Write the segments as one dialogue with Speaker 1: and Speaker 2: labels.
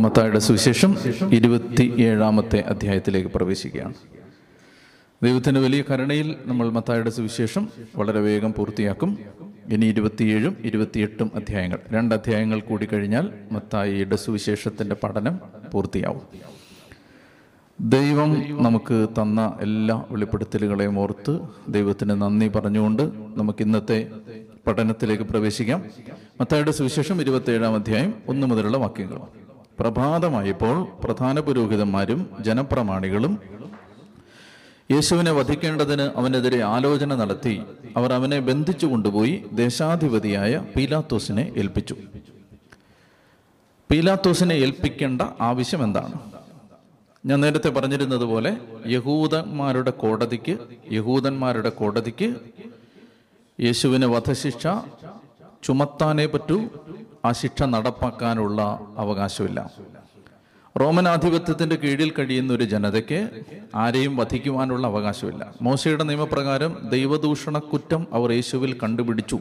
Speaker 1: മത്തായുടെ സുവിശേഷം ഇരുപത്തി ഏഴാമത്തെ അധ്യായത്തിലേക്ക് പ്രവേശിക്കുകയാണ്. ദൈവത്തിന്റെ വലിയ കരുണയിൽ നമ്മൾ മത്തായുടെ സുവിശേഷം വളരെ വേഗം പൂർത്തിയാക്കും. ഇനി ഇരുപത്തിയേഴും ഇരുപത്തിയെട്ടും അധ്യായങ്ങൾ. രണ്ട് അധ്യായങ്ങൾ കൂടി കഴിഞ്ഞാൽ മത്തായിയുടെ സുവിശേഷത്തിന്റെ പഠനം പൂർത്തിയാവും. ദൈവം നമുക്ക് തന്ന എല്ലാ വെളിപ്പെടുത്തലുകളെയും ഓർത്ത് ദൈവത്തിന് നന്ദി പറഞ്ഞുകൊണ്ട് നമുക്ക് ഇന്നത്തെ പഠനത്തിലേക്ക് പ്രവേശിക്കാം. മത്തായുടെ സുവിശേഷം ഇരുപത്തിയേഴാം അധ്യായം ഒന്ന് മുതലുള്ള വാക്യങ്ങൾ. പ്രഭാതമായപ്പോൾ പ്രധാന പുരോഹിതന്മാരും ജനപ്രമാണികളും യേശുവിനെ വധിക്കേണ്ടതിന് അവനെതിരെ ആലോചന നടത്തി അവർ അവനെ ബന്ധിച്ചു കൊണ്ടുപോയി ദേശാധിപതിയായ പീലാത്തോസിനെ ഏൽപ്പിച്ചു. പീലാത്തോസിനെ ഏൽപ്പിക്കേണ്ട ആവശ്യം എന്താണ്? ഞാൻ നേരത്തെ പറഞ്ഞിരുന്നത് പോലെ യഹൂദന്മാരുടെ കോടതിക്ക് യഹൂദന്മാരുടെ കോടതിക്ക് യേശുവിന് വധശിക്ഷ ചുമത്താനേ പറ്റൂ ആ ശിക്ഷ നടപ്പാക്കാനുള്ള അവകാശമില്ല. റോമൻ ആധിപത്യത്തിന്റെ കീഴിൽ കഴിയുന്ന ഒരു ജനതയ്ക്ക് ആരെയും വധിക്കുവാനുള്ള അവകാശമില്ല. മോശയുടെ നിയമപ്രകാരം ദൈവദൂഷണ കുറ്റം അവർ യേശുവിൽ കണ്ടുപിടിച്ചു.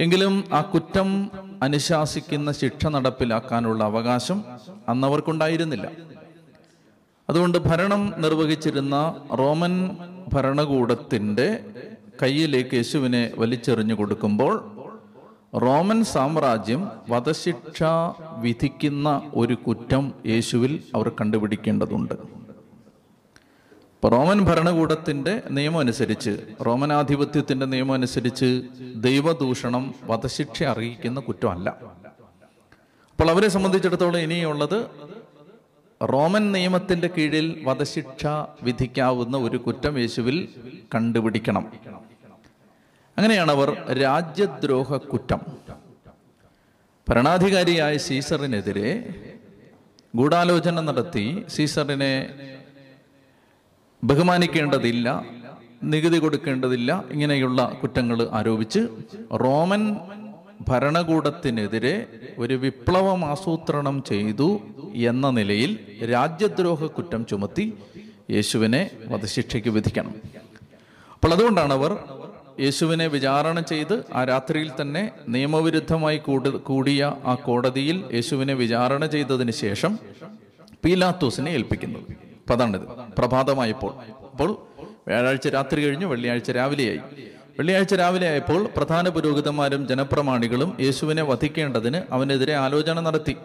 Speaker 1: എങ്കിലും ആ കുറ്റം അനുശാസിക്കുന്ന ശിക്ഷ നടപ്പിലാക്കാനുള്ള അവകാശം അന്നവർക്കുണ്ടായിരുന്നില്ല അതുകൊണ്ട് ഭരണം നിർവഹിച്ചിരുന്ന റോമൻ ഭരണകൂടത്തിന്റെ കയ്യിലേക്ക് യേശുവിനെ വലിച്ചെറിഞ്ഞു കൊടുക്കുമ്പോൾ റോമൻ സാമ്രാജ്യം വധശിക്ഷ വിധിക്കുന്ന ഒരു കുറ്റം യേശുവിൽ അവർ കണ്ടുപിടിക്കേണ്ടതുണ്ട്. റോമൻ ഭരണകൂടത്തിന്റെ നിയമം അനുസരിച്ച് റോമനാധിപത്യത്തിന്റെ നിയമം അനുസരിച്ച് ദൈവദൂഷണം വധശിക്ഷ അറിയിക്കുന്ന കുറ്റമല്ല. അപ്പോൾ അവരെ സംബന്ധിച്ചിടത്തോളം ഇനിയുള്ളത് റോമൻ നിയമത്തിന്റെ കീഴിൽ വധശിക്ഷ വിധിക്കാവുന്ന ഒരു കുറ്റം യേശുവിൽ കണ്ടുപിടിക്കണം. അങ്ങനെയാണ് അവർ രാജ്യദ്രോഹ കുറ്റം ഭരണാധികാരിയായ സീസറിനെതിരെ ഗൂഢാലോചന നടത്തി സീസറിനെ ബഹുമാനിക്കേണ്ടതില്ല നികുതി കൊടുക്കേണ്ടതില്ല ഇങ്ങനെയുള്ള കുറ്റങ്ങൾ ആരോപിച്ച് റോമൻ ഭരണകൂടത്തിനെതിരെ ഒരു വിപ്ലവം ആസൂത്രണം ചെയ്തു എന്ന നിലയിൽ രാജ്യദ്രോഹ കുറ്റം ചുമത്തി യേശുവിനെ വധശിക്ഷയ്ക്ക് വിധിക്കണം. അപ്പോൾ അതുകൊണ്ടാണ് അവർ യേശുവിനെ വിചാരണ ചെയ്ത് ആ രാത്രിയിൽ തന്നെ നിയമവിരുദ്ധമായി കൂടി കൂടിയ ആ കോടതിയിൽ യേശുവിനെ വിചാരണ ചെയ്തതിന് ശേഷം പീലാത്തോസിനെ ഏൽപ്പിക്കുന്നത് അപ്പൊ അതാണിത്. പ്രഭാതമായപ്പോൾ അപ്പോൾ വ്യാഴാഴ്ച രാത്രി കഴിഞ്ഞു വെള്ളിയാഴ്ച രാവിലെയായി. വെള്ളിയാഴ്ച രാവിലെ ആയപ്പോൾ പ്രധാന പുരോഹിതന്മാരും ജനപ്രമാണികളും യേശുവിനെ വധിക്കേണ്ടതിന് അവനെതിരെ ആലോചന നടത്തി.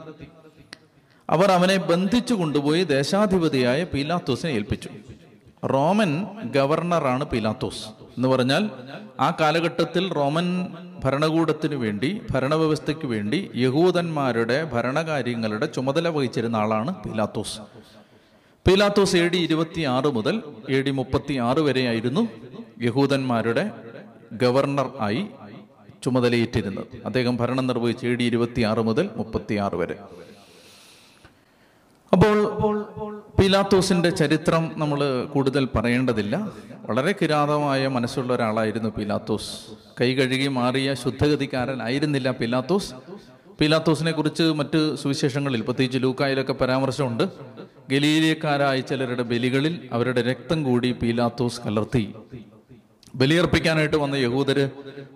Speaker 1: അവർ അവനെ ബന്ധിച്ചു കൊണ്ടുപോയി ദേശാധിപതിയായ പീലാത്തോസിനെ ഏൽപ്പിച്ചു. റോമൻ ഗവർണറാണ് പീലാത്തോസ്. എന്ന് പറഞ്ഞാൽ ആ കാലഘട്ടത്തിൽ റോമൻ ഭരണകൂടത്തിന് വേണ്ടി ഭരണവ്യവസ്ഥയ്ക്ക് വേണ്ടി യഹൂദന്മാരുടെ ഭരണകാര്യങ്ങളുടെ ചുമതല വഹിച്ചിരുന്ന ആളാണ് പീലാത്തോസ്. പീലാത്തോസ് എ ഡി ഇരുപത്തി ആറ് മുതൽ എ ഡി മുപ്പത്തി ആറ് വരെയായിരുന്നു യഹൂദന്മാരുടെ ഗവർണർ ആയി ചുമതലയേറ്റിരുന്നത്. അദ്ദേഹം ഭരണം നിർവഹിച്ച് എ ഡി ഇരുപത്തി ആറ് മുതൽ മുപ്പത്തി ആറ് വരെ. അപ്പോൾ പീലാത്തോസിന്റെ ചരിത്രം നമ്മൾ കൂടുതൽ പറയേണ്ടതില്ല. വളരെ കിരാതമായ മനസ്സുള്ള ഒരാളായിരുന്നു പീലാത്തോസ്. കൈ കഴുകി മാറിയ ശുദ്ധഗതിക്കാരനായിരുന്നില്ല പീലാത്തോസ്. പീലാത്തോസിനെ കുറിച്ച് മറ്റ് സുവിശേഷങ്ങളിൽ പ്രത്യേകിച്ച് ലൂക്കായിലൊക്കെ പരാമർശമുണ്ട്. ഗലീലിയക്കാരായ ചിലരുടെ ബലികളിൽ അവരുടെ രക്തം കൂടി പീലാത്തോസ് കലർത്തി. ബലിയർപ്പിക്കാനായിട്ട് വന്ന യഹൂദര്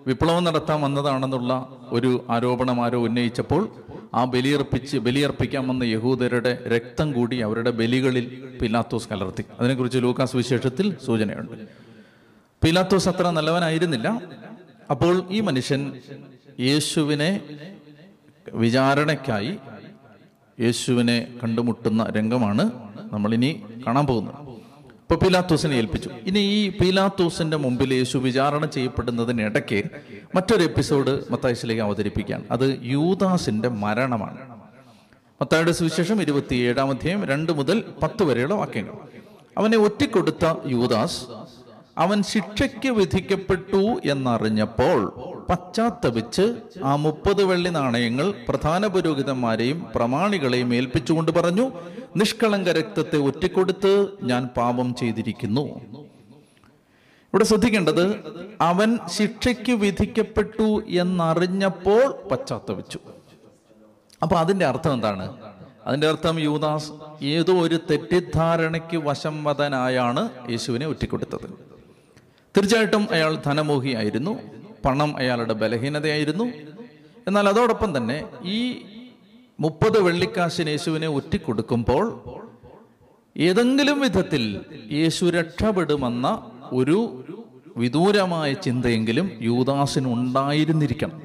Speaker 1: വിപ്ലവം നടത്താൻ വന്നതാണെന്നുള്ള ഒരു ആരോപണം ആരോ ഉന്നയിച്ചപ്പോൾ ആ ബലിയർപ്പിച്ച് ബലിയർപ്പിക്കാൻ വന്ന യഹൂദരുടെ രക്തം കൂടി അവരുടെ ബലികളിൽ പിലാത്തോസ് കലർത്തി. അതിനെക്കുറിച്ച് ലൂക്കാസ് വിശേഷത്തിൽ സൂചനയുണ്ട്. പിലാത്തോസ് അത്ര നല്ലവനായിരുന്നില്ല. അപ്പോൾ ഈ മനുഷ്യൻ യേശുവിനെ വിചാരണയ്ക്കായി യേശുവിനെ കണ്ടുമുട്ടുന്ന രംഗമാണ് നമ്മളിനി കാണാൻ പോകുന്നത്. ഇപ്പൊ പീലാത്തോസിനെ ഏൽപ്പിച്ചു. ഇനി ഈ പീലാത്തോസിന്റെ മുമ്പിൽ യേശു വിചാരണ ചെയ്യപ്പെടുന്നതിനിടയ്ക്ക് മറ്റൊരു എപ്പിസോഡ് മത്തായുസിലേക്ക് അവതരിപ്പിക്കുകയാണ്. അത് യൂദാസിന്റെ മരണമാണ്. മത്തായുടെ സുവിശേഷം ഇരുപത്തി ഏഴാം അധ്യായം രണ്ട് മുതൽ പത്ത് വരെയുള്ള വാക്യങ്ങൾ. അവനെ ഒറ്റിക്കൊടുത്ത യൂദാസ് അവൻ ശിക്ഷയ്ക്ക് വിധിക്കപ്പെട്ടു എന്നറിഞ്ഞപ്പോൾ പശ്ചാത്തപിച്ച് ആ മുപ്പത് വെള്ളി നാണയങ്ങൾ പ്രധാന പുരോഹിതന്മാരെയും പ്രമാണികളെയും ഏൽപ്പിച്ചുകൊണ്ട് പറഞ്ഞു നിഷ്കളങ്ക രക്തത്തെ ഒറ്റിക്കൊടുത്ത് ഞാൻ പാപം ചെയ്തിരിക്കുന്നു. ഇവിടെ ശ്രദ്ധിക്കേണ്ടത് അവൻ ശിക്ഷയ്ക്ക് വിധിക്കപ്പെട്ടു എന്നറിഞ്ഞപ്പോൾ പശ്ചാത്തപിച്ചു. അപ്പൊ അതിന്റെ അർത്ഥം എന്താണ്? അതിന്റെ അർത്ഥം യൂദാസ് ഏതോ ഒരു തെറ്റിദ്ധാരണയ്ക്ക് വശംവദനായാണ് യേശുവിനെ ഒറ്റിക്കൊടുത്തത്. തീർച്ചയായിട്ടും അയാൾ ധനമോഹിയായിരുന്നു പണം അയാളുടെ ബലഹീനതയായിരുന്നു. എന്നാൽ അതോടൊപ്പം തന്നെ ഈ മുപ്പത് വെള്ളിക്കാശിന് യേശുവിനെ ഒറ്റിക്കൊടുക്കുമ്പോൾ ഏതെങ്കിലും വിധത്തിൽ യേശു രക്ഷപ്പെടുമെന്ന ഒരു വിദൂരമായ ചിന്തയെങ്കിലും യൂദാസിന് ഉണ്ടായിരുന്നിരിക്കണം.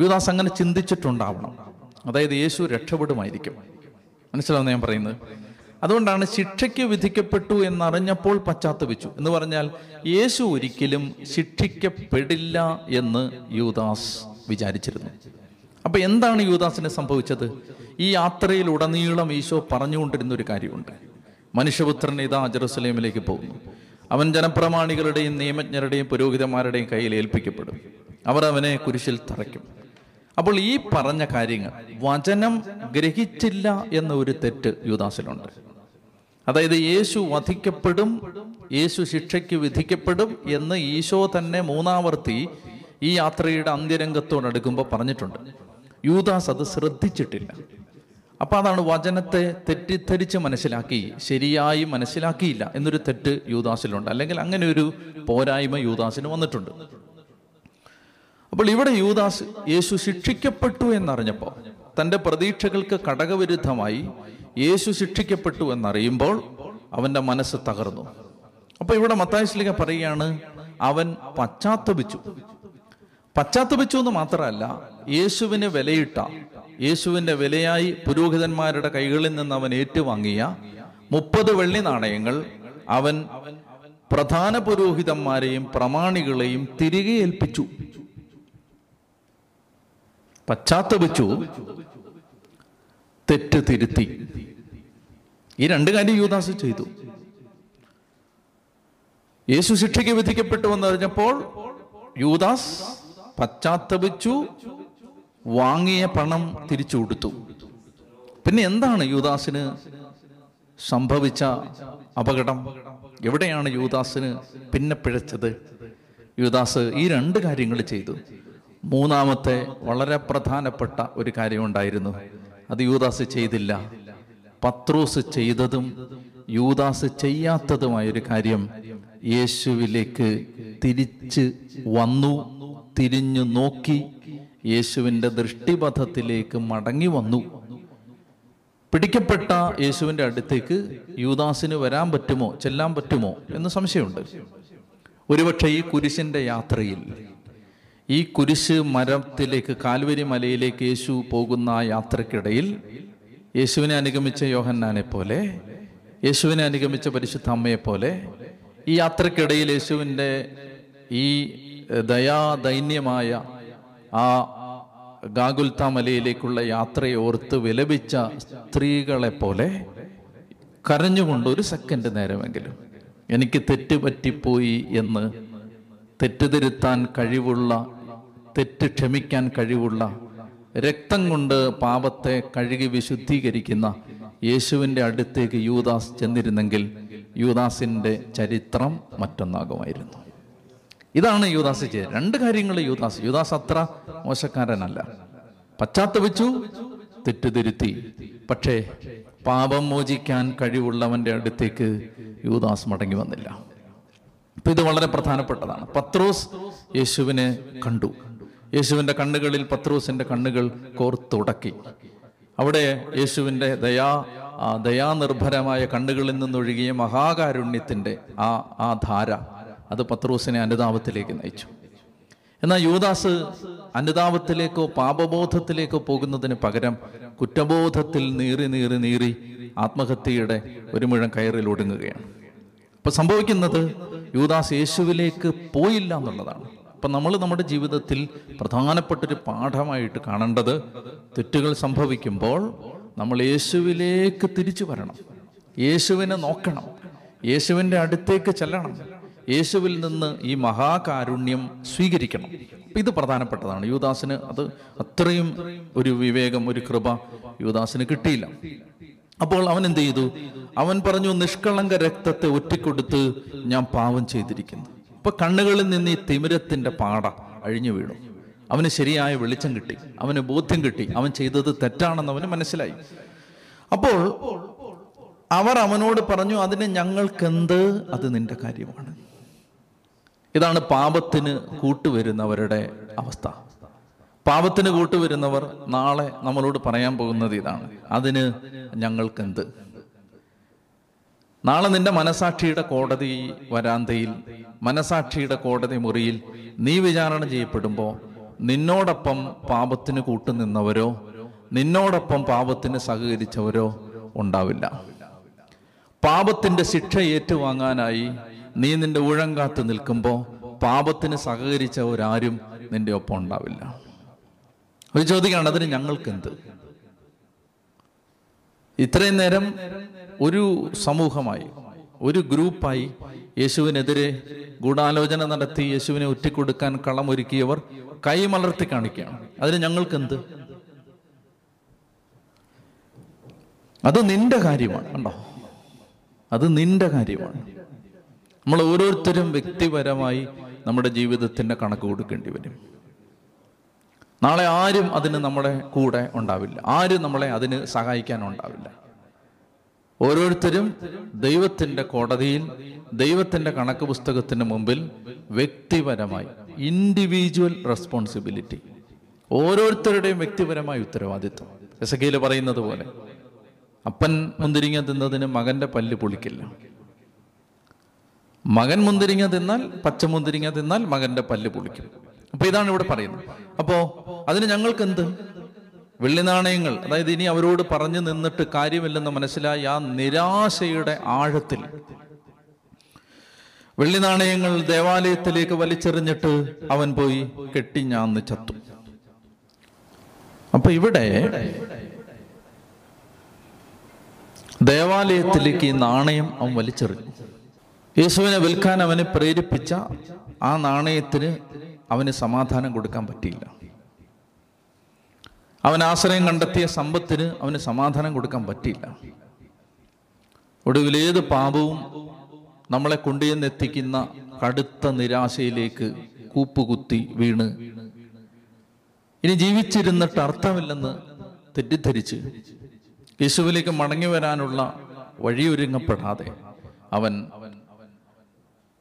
Speaker 1: യൂദാസ് അങ്ങനെ ചിന്തിച്ചിട്ടുണ്ടാവണം. അതായത് യേശു രക്ഷപ്പെടുമായിരിക്കും. മനസ്സിലാവുന്ന ഞാൻ പറയുന്നത്? അതുകൊണ്ടാണ് ശിക്ഷയ്ക്ക് വിധിക്കപ്പെട്ടു എന്നറിഞ്ഞപ്പോൾ പശ്ചാത്തപിച്ചു. എന്ന് പറഞ്ഞാൽ യേശു ഒരിക്കലും ശിക്ഷിക്കപ്പെടില്ല എന്ന് യൂദാസ് വിചാരിച്ചിരുന്നു. അപ്പൊ എന്താണ് യൂദാസിന് സംഭവിച്ചത്? ഈ യാത്രയിൽ ഉടനീളം ഈശോ പറഞ്ഞുകൊണ്ടിരുന്ന ഒരു കാര്യമുണ്ട്. മനുഷ്യപുത്രൻ ഇതാ ജെറുസലേമിലേക്ക് പോകുന്നു. അവൻ ജനപ്രമാണികളുടെയും നിയമജ്ഞരുടെയും പുരോഹിതന്മാരുടെയും കയ്യിൽ ഏൽപ്പിക്കപ്പെടും. അവർ അവനെ കുരിശിൽ തറയ്ക്കും. അപ്പോൾ ഈ പറഞ്ഞ കാര്യങ്ങൾ വചനം ഗ്രഹിച്ചില്ല എന്ന ഒരു തെറ്റ് യൂദാസിലുണ്ട്. അതായത് യേശു വധിക്കപ്പെടും യേശു ശിക്ഷയ്ക്ക് വിധിക്കപ്പെടും എന്ന് ഈശോ തന്നെ മൂന്നാവർത്തി ഈ യാത്രയുടെ അന്ത്യരംഗത്തോടടുക്കുമ്പോൾ പറഞ്ഞിട്ടുണ്ട്. യൂദാസ് അത് ശ്രദ്ധിച്ചിട്ടില്ല. അപ്പൊ അതാണ് വചനത്തെ തെറ്റിദ്ധരിച്ച് മനസ്സിലാക്കി ശരിയായി മനസ്സിലാക്കിയില്ല എന്നൊരു തെറ്റ് യൂദാസിലുണ്ട്. അല്ലെങ്കിൽ അങ്ങനെ ഒരു പോരായ്മ യൂദാസിന് വന്നിട്ടുണ്ട്. അപ്പോൾ ഇവിടെ യൂദാസ് യേശു ശിക്ഷിക്കപ്പെട്ടു എന്നറിഞ്ഞപ്പോൾ തന്റെ പ്രതീക്ഷകൾക്ക് കടകവിരുദ്ധമായി യേശു ശിക്ഷിക്കപ്പെട്ടു എന്നറിയുമ്പോൾ അവന്റെ മനസ്സ് തകർന്നു. അപ്പൊ ഇവിടെ മത്തായശ്ലിക പറയുകയാണ് അവൻ പശ്ചാത്തപിച്ചു. പശ്ചാത്തപിച്ചു എന്ന് മാത്രമല്ല യേശുവിനെ വിലയിട്ട യേശുവിന്റെ വിലയായി പുരോഹിതന്മാരുടെ കൈകളിൽ നിന്ന് അവൻ ഏറ്റുവാങ്ങിയ മുപ്പത് വെള്ളി നാണയങ്ങൾ അവൻ പ്രധാന പുരോഹിതന്മാരെയും പ്രമാണികളെയും തിരികെ ഏൽപ്പിച്ചു. പശ്ചാത്തപിച്ചു. തെറ്റ് തിരുത്തി ഈ രണ്ട് കാര്യം യൂദാസ് ചെയ്തു. യേശു ശിക്ഷയ്ക്ക് വിധിക്കപ്പെട്ടു എന്നറിഞ്ഞപ്പോൾ യൂദാസ് പശ്ചാത്തപിച്ചു വാങ്ങിയ പണം തിരിച്ചു കൊടുത്തു പിന്നെ എന്താണ് യൂദാസിന് സംഭവിച്ച അപകടം? എവിടെയാണ് യൂദാസിന് പിന്നെ പിഴച്ചത്? യൂദാസ് ഈ രണ്ട് കാര്യങ്ങൾ ചെയ്തു. മൂന്നാമത്തെ വളരെ പ്രധാനപ്പെട്ട ഒരു കാര്യമുണ്ടായിരുന്നു അത് യൂദാസ് ചെയ്തില്ല. പത്രോസ് ചെയ്തതും യൂദാസ് ചെയ്യാത്തതുമായ ഒരു കാര്യം യേശുവിലേക്ക് തിരിച്ച് വന്നു തിരിഞ്ഞു നോക്കി യേശുവിന്റെ ദൃഷ്ടിപഥത്തിലേക്ക് മടങ്ങി വന്നു. പിടിക്കപ്പെട്ട യേശുവിന്റെ അടുത്തേക്ക് യൂദാസിന് വരാൻ പറ്റുമോ ചെല്ലാൻ പറ്റുമോ എന്ന് സംശയമുണ്ട്. ഒരുപക്ഷെ ഈ കുരിശിന്റെ യാത്രയിൽ ഈ കുരിശ് മരത്തിലേക്ക് കാൽവരി മലയിലേക്ക് യേശു പോകുന്ന യാത്രക്കിടയിൽ യേശുവിനെ അനുഗമിച്ച യോഹന്നാനെ പോലെ യേശുവിനെ അനുഗമിച്ച പരിശുദ്ധ അമ്മയെ പോലെ ഈ യാത്രക്കിടയിൽ യേശുവിന്റെ ഈ ദയാദൈന്യമായ ആ ഗാഗുൽത്ത മലയിലേക്കുള്ള യാത്രയെ ഓർത്ത് വിലപിച്ച സ്ത്രീകളെ പോലെ കരഞ്ഞുകൊണ്ട് ഒരു സെക്കൻഡ് നേരമെങ്കിലും എനിക്ക് തെറ്റ് പറ്റിപ്പോയി എന്ന് തെറ്റുതിരുത്താൻ കഴിവുള്ള തെറ്റ് ക്ഷമിക്കാൻ കഴിവുള്ള രക്തം കൊണ്ട് പാപത്തെ കഴുകി വിശുദ്ധീകരിക്കുന്ന യേശുവിന്റെ അടുത്തേക്ക് യൂദാസ് ചെന്നിരുന്നെങ്കിൽ യൂദാസിന്റെ ചരിത്രം മറ്റൊന്നാകുമായിരുന്നു. ഇതാണ് യൂദാസ് ചെയ്തത്. രണ്ട് കാര്യങ്ങൾ യൂദാസ് യൂദാസ് അത്ര മോശക്കാരനല്ല. പശ്ചാത്തപിച്ചു തെറ്റുതിരുത്തി. പക്ഷേ പാപം മോചിക്കാൻ കഴിവുള്ളവന്റെ അടുത്തേക്ക് യൂദാസ് മടങ്ങി വന്നില്ല. അപ്പൊ ഇത് വളരെ പ്രധാനപ്പെട്ടതാണ്. പത്രോസ് യേശുവിനെ കണ്ടു. യേശുവിന്റെ കണ്ണുകളിൽ പത്രോസിന്റെ കണ്ണുകൾ കോർത്തുടക്കി. അവിടെ യേശുവിന്റെ ദയാ ദയാനിർഭരമായ കണ്ണുകളിൽ നിന്നൊഴുകിയ മഹാകാരുണ്യത്തിന്റെ ആ ആ ധാര അത് പത്രോസിനെ അനുതാപത്തിലേക്ക് നയിച്ചു. എന്നാൽ യൂദാസ് അനുതാപത്തിലേക്കോ പാപബോധത്തിലേക്കോ പോകുന്നതിന് പകരം കുറ്റബോധത്തിൽ നീറി നീറി നീറി ആത്മഹത്യയുടെ ഒരു മുഴം കയറിൽ ഒടുങ്ങുകയാണ്. അപ്പൊ സംഭവിക്കുന്നത് യൂദാസ് യേശുവിലേക്ക് പോയില്ല എന്നുള്ളതാണ്. അപ്പൊ നമ്മൾ നമ്മുടെ ജീവിതത്തിൽ പ്രധാനപ്പെട്ടൊരു പാഠമായിട്ട് കാണേണ്ടത് തെറ്റുകൾ സംഭവിക്കുമ്പോൾ നമ്മൾ യേശുവിലേക്ക് തിരിച്ചു വരണം. യേശുവിനെ നോക്കണം. യേശുവിന്റെ അടുത്തേക്ക് ചെല്ലണം. യേശുവിൽ നിന്ന് ഈ മഹാകാരുണ്യം സ്വീകരിക്കണം. ഇത് പ്രധാനപ്പെട്ടതാണ്. യുവദാസിന് അത് അത്രയും ഒരു വിവേകം ഒരു കൃപ യുവദാസിന് കിട്ടിയില്ല. അപ്പോൾ അവൻ എന്ത് ചെയ്തു? അവൻ പറഞ്ഞു നിഷ്കളങ്ക രക്തത്തെ ഒറ്റിക്കൊടുത്ത് ഞാൻ പാവം ചെയ്തിരിക്കുന്നു. ഇപ്പൊ കണ്ണുകളിൽ നിന്ന് ഈ തിമിരത്തിന്റെ പാട അഴിഞ്ഞു വീണു. അവന് ശരിയായ വെളിച്ചം കിട്ടി. അവന് ബോധ്യം കിട്ടി. അവൻ ചെയ്തത് തെറ്റാണെന്ന് അവന് മനസ്സിലായി. അപ്പോൾ അവർ അവനോട് പറഞ്ഞു അതിന് ഞങ്ങൾക്കെന്ത്? അത് നിന്റെ കാര്യമാണ്. ഇതാണ് പാപത്തിന് കൂട്ടുവരുന്നവരുടെ അവസ്ഥ. പാപത്തിന് കൂട്ടുവരുന്നവർ നാളെ നമ്മളോട് പറയാൻ പോകുന്നത് ഇതാണ്. അതിന് ഞങ്ങൾക്കെന്ത്? നാളെ നിന്റെ മനസാക്ഷിയുടെ കോടതി വരാന്തയിൽ മനസാക്ഷിയുടെ കോടതി മുറിയിൽ നീ വിചാരണ ചെയ്യപ്പെടുമ്പോൾ നിന്നോടൊപ്പം പാപത്തിന് കൂട്ടുനിന്നവരോ നിന്നോടൊപ്പം പാപത്തിന് സഹകരിച്ചവരോ ഉണ്ടാവില്ല. പാപത്തിന്റെ ശിക്ഷ ഏറ്റുവാങ്ങാനായി നീ നിന്റെ ഊഴങ്കാത്ത് നിൽക്കുമ്പോൾ പാപത്തിന് സഹകരിച്ചവരാരും നിന്റെ ഒപ്പം ഉണ്ടാവില്ല. ഒരു ചോദിക്കുകയാണ് അതിന് ഞങ്ങൾക്കെന്ത്? ഇത്രയും നേരം ഒരു സമൂഹമായി ഒരു ഗ്രൂപ്പായി യേശുവിനെതിരെ ഗൂഢാലോചന നടത്തി യേശുവിനെ ഒറ്റിക്കൊടുക്കാൻ കളമൊരുക്കിയവർ കൈമലർത്തി കാണിക്കുകയാണ്. അതിന് ഞങ്ങൾക്ക് എന്ത് അത് നിന്റെ കാര്യമാണ് കണ്ടോ? അത് നിന്റെ കാര്യമാണ്. നമ്മൾ ഓരോരുത്തരും വ്യക്തിപരമായി നമ്മുടെ ജീവിതത്തിന്റെ കണക്ക് കൊടുക്കേണ്ടി വരും. നാളെ ആരും അതിന് നമ്മുടെ കൂടെ ഉണ്ടാവില്ല. ആരും നമ്മളെ അതിന് സഹായിക്കാൻ ഉണ്ടാവില്ല. ഓരോരുത്തരും ദൈവത്തിന്റെ കോടതിയിൽ ദൈവത്തിന്റെ കണക്ക് പുസ്തകത്തിന് മുമ്പിൽ വ്യക്തിപരമായി ഇൻഡിവിജ്വൽ റെസ്പോൺസിബിലിറ്റി ഓരോരുത്തരുടെയും വ്യക്തിപരമായ ഉത്തരവാദിത്വം. എസക്കയിൽ പറയുന്നത് പോലെ അപ്പൻ മുന്തിരിങ്ങ തിന്നതിന് മകന്റെ പല്ല് പൊളിക്കില്ല. മകൻ മുന്തിരിങ്ങ തിന്നാൽ പച്ച മുന്തിരിങ്ങ തിന്നാൽ മകന്റെ പല്ല് പൊളിക്കും. അപ്പൊ ഇതാണ് ഇവിടെ പറയുന്നത്. അപ്പോ അതിന് ഞങ്ങൾക്ക് എന്ത് വെള്ളി നാണയങ്ങൾ. അതായത് ഇനി അവരോട് പറഞ്ഞു നിന്നിട്ട് കാര്യമില്ലെന്ന് മനസ്സിലായി ആ നിരാശയുടെ ആഴത്തിൽ വെള്ളി നാണയങ്ങൾ ദേവാലയത്തിലേക്ക് വലിച്ചെറിഞ്ഞിട്ട് അവൻ പോയി കെട്ടി കെട്ടിഞ്ഞാന്ന് ചത്തു. അപ്പൊ ഇവിടെ ദേവാലയത്തിലേക്ക് ഈ നാണയം അവൻ വലിച്ചെറിഞ്ഞു. യേശുവിനെ വിൽക്കാൻ അവനെ പ്രേരിപ്പിച്ച ആ നാണയത്തിന് അവന് സമാധാനം കൊടുക്കാൻ പറ്റിയില്ല. അവൻ ആശ്രയം കണ്ടെത്തിയ സമ്പത്തിന് അവന് സമാധാനം കൊടുക്കാൻ പറ്റിയില്ല. ഒടുവിൽ ഏത് പാപവും നമ്മളെ കൊണ്ടുചെന്നെത്തിക്കുന്ന കടുത്ത നിരാശയിലേക്ക് കൂപ്പുകുത്തി വീണ്. ഇനി ജീവിച്ചിരുന്നിട്ട് അർത്ഥമില്ലെന്ന് തെറ്റിദ്ധരിച്ച് യേശുവിലേക്ക് മടങ്ങി വരാനുള്ള വഴിയൊരുങ്ങപ്പെടാതെ അവൻ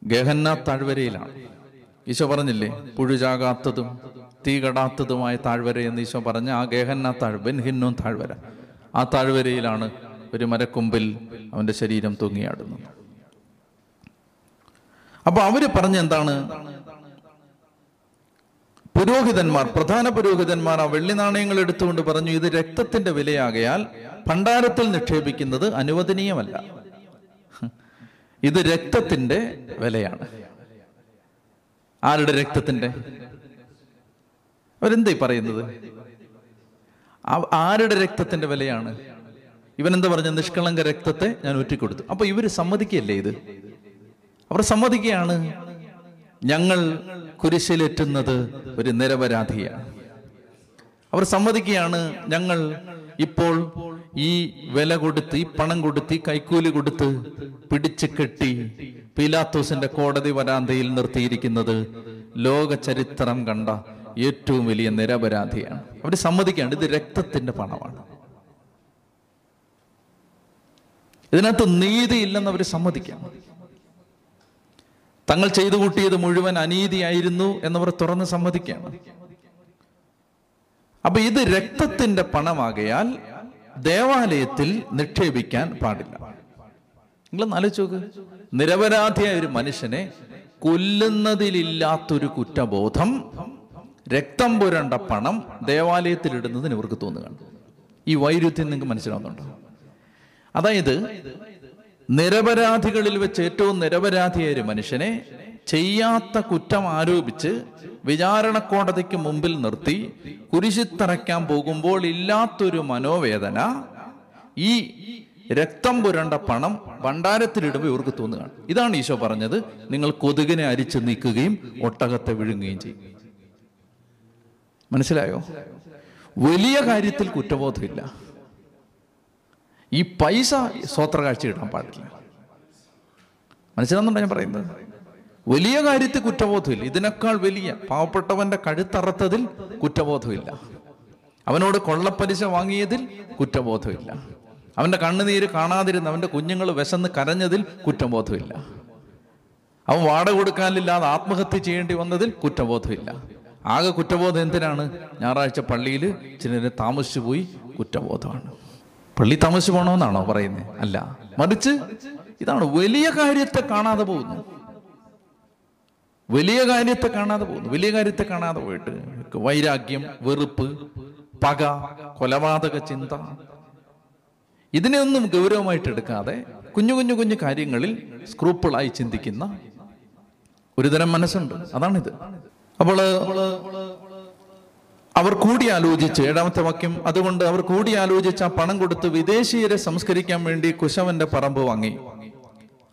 Speaker 1: ഗഹന്ന താഴ്വരയിലാണ്. ഈശോ പറഞ്ഞില്ലേ? പുഴുചാകാത്തതും തീ കടാത്തതുമായ താഴ്വര എന്ന് ഈശോ പറഞ്ഞ ആ ഗഹന്ന താഴ് ബെൻഹിന്നും താഴ്വര. ആ താഴ്വരയിലാണ് ഒരു മരക്കൊമ്പിൽ അവന്റെ ശരീരം തൂങ്ങിയാടുന്നത്. അപ്പൊ അവർ പറഞ്ഞ എന്താണ്? പുരോഹിതന്മാർ പ്രധാന പുരോഹിതന്മാർ ആ വെള്ളി നാണയങ്ങൾ എടുത്തുകൊണ്ട് പറഞ്ഞു ഇത് രക്തത്തിന്റെ വിലയാകയാൽ ഭണ്ഡാരത്തിൽ നിക്ഷേപിക്കുന്നത് അനുവദനീയമല്ല. ഇത് രക്തത്തിന്റെ വിലയാണ്. ആരുടെ രക്തത്തിന്റെ അവരെന്തായി പറയുന്നത്? ആരുടെ രക്തത്തിന്റെ വിലയാണ്? ഇവൻ എന്താ പറഞ്ഞ? നിഷ്കളങ്ക രക്തത്തെ ഞാൻ ഊറ്റിക്കൊടുത്തു. അപ്പൊ ഇവർ സമ്മതിക്കല്ലേ ഇത്? അവർ സമ്മതിക്കുകയാണ്. ഞങ്ങൾ കുരിശിലേറ്റുന്നത് ഒരു നിരപരാധിയാണ്. അവർ സമ്മതിക്കുകയാണ് ഞങ്ങൾ ഇപ്പോൾ ഈ വില കൊടുത്ത് ഈ പണം കൊടുത്ത് കൈക്കൂലി കൊടുത്ത് പിടിച്ചു കെട്ടി പീലാത്തോസിന്റെ കോടതി വരാന്തയിൽ നിർത്തിയിരിക്കുന്നത് ലോക ചരിത്രം കണ്ട ഏറ്റവും വലിയ നിരപരാധിയാണ്. അവർ സമ്മതിക്കാണ്ട് ഇത് രക്തത്തിന്റെ പണമാണ്. ഇതിനകത്ത് നീതി ഇല്ലെന്ന് അവർ സമ്മതിക്കാം തങ്ങൾ ചെയ്തു കൂട്ടിയത് മുഴുവൻ അനീതിയായിരുന്നു എന്നവർ തുറന്ന് സമ്മതിക്കാം അപ്പൊ ഇത് രക്തത്തിന്റെ പണമാകയാൽ ദേവാലയത്തിൽ നിക്ഷേപിക്കാൻ പാടില്ല. നിങ്ങൾ ആലോചിച്ച് നോക്ക്. നിരപരാധിയായ ഒരു മനുഷ്യനെ കൊല്ലുന്നതിലില്ലാത്തൊരു കുറ്റബോധം രക്തം പുരണ്ട പണം ദേവാലയത്തിൽ ഇടുന്നതിന് ഇവർക്ക് തോന്നുകയാണ്. ഈ വൈരുദ്ധ്യം നിങ്ങൾക്ക് മനസ്സിലാവുന്നുണ്ടോ? അതായത് നിരപരാധികളിൽ വെച്ച് ഏറ്റവും നിരപരാധിയായ ഒരു മനുഷ്യനെ ചെയ്യാത്ത കുറ്റം ആരോപിച്ച് വിചാരണ കോടതിക്ക് മുമ്പിൽ നിർത്തി കുരിശിത്തറയ്ക്കാൻ പോകുമ്പോൾ ഇല്ലാത്തൊരു മനോവേദന ഈ രക്തം പുരണ്ട പണം ഭണ്ഡാരത്തിലിടുമ്പോൾ ഇവർക്ക് തോന്നുകയാണ്. ഇതാണ് ഈശോ പറഞ്ഞത്. നിങ്ങൾ കൊതുകിനെ അരിച്ചു നീക്കുകയും ഒട്ടകത്തെ വിഴുങ്ങുകയും ചെയ്യും. മനസ്സിലായോ? വലിയ കാര്യത്തിൽ കുറ്റബോധമില്ല. ഈ പൈസ സ്വോത്ര കാഴ്ച ഇടാൻ പാടില്ല. മനസ്സിലാകുന്നുണ്ടോ ഞാൻ പറയുന്നത്? വലിയ കാര്യത്തിൽ കുറ്റബോധമില്ല. ഇതിനേക്കാൾ വലിയ പാവപ്പെട്ടവന്റെ കഴുത്തറത്തതിൽ കുറ്റബോധമില്ല. അവനോട് കൊള്ളപ്പലിശ വാങ്ങിയതിൽ കുറ്റബോധമില്ല. അവന്റെ കണ്ണുനീര് കാണാതിരുന്ന അവന്റെ കുഞ്ഞുങ്ങൾ വിശന്ന് കരഞ്ഞതിൽ കുറ്റബോധമില്ല. അവൻ വാട കൊടുക്കാനില്ലാതെ ആത്മഹത്യ ചെയ്യേണ്ടി വന്നതിൽ കുറ്റബോധമില്ല. ആകെ കുറ്റബോധം എന്തിനാണ്? ഞായറാഴ്ച പള്ളിയിൽ ചിലര് താമസിച്ചു പോയി കുറ്റബോധമാണ്. പള്ളി താമസിച്ചു പോകണമെന്നാണോ പറയുന്നത് അല്ല. മറിച്ച് ഇതാണ് വലിയ കാര്യത്തെ കാണാതെ പോകുന്നു. വലിയ കാര്യത്തെ കാണാതെ പോകുന്നു. വലിയ കാര്യത്തെ കാണാതെ പോയിട്ട്. വൈരാഗ്യം വെറുപ്പ് പക കൊലപാതക ചിന്ത ഇതിനെയൊന്നും ഗൗരവമായിട്ട് എടുക്കാതെ കുഞ്ഞു കുഞ്ഞു കുഞ്ഞു കാര്യങ്ങളിൽ സ്ക്രൂപ്പിളായി ചിന്തിക്കുന്ന ഒരുതരം മനസ്സുണ്ട്. അതാണിത്. അപ്പോൾ അവർ കൂടിയാലോചിച്ച് ഏഴാമത്തെ വാക്യം അതുകൊണ്ട് അവർ കൂടിയാലോചിച്ച് ആ പണം കൊടുത്ത് വിദേശീയരെ സംസ്കരിക്കാൻ വേണ്ടി കുശവന്റെ പറമ്പ് വാങ്ങി.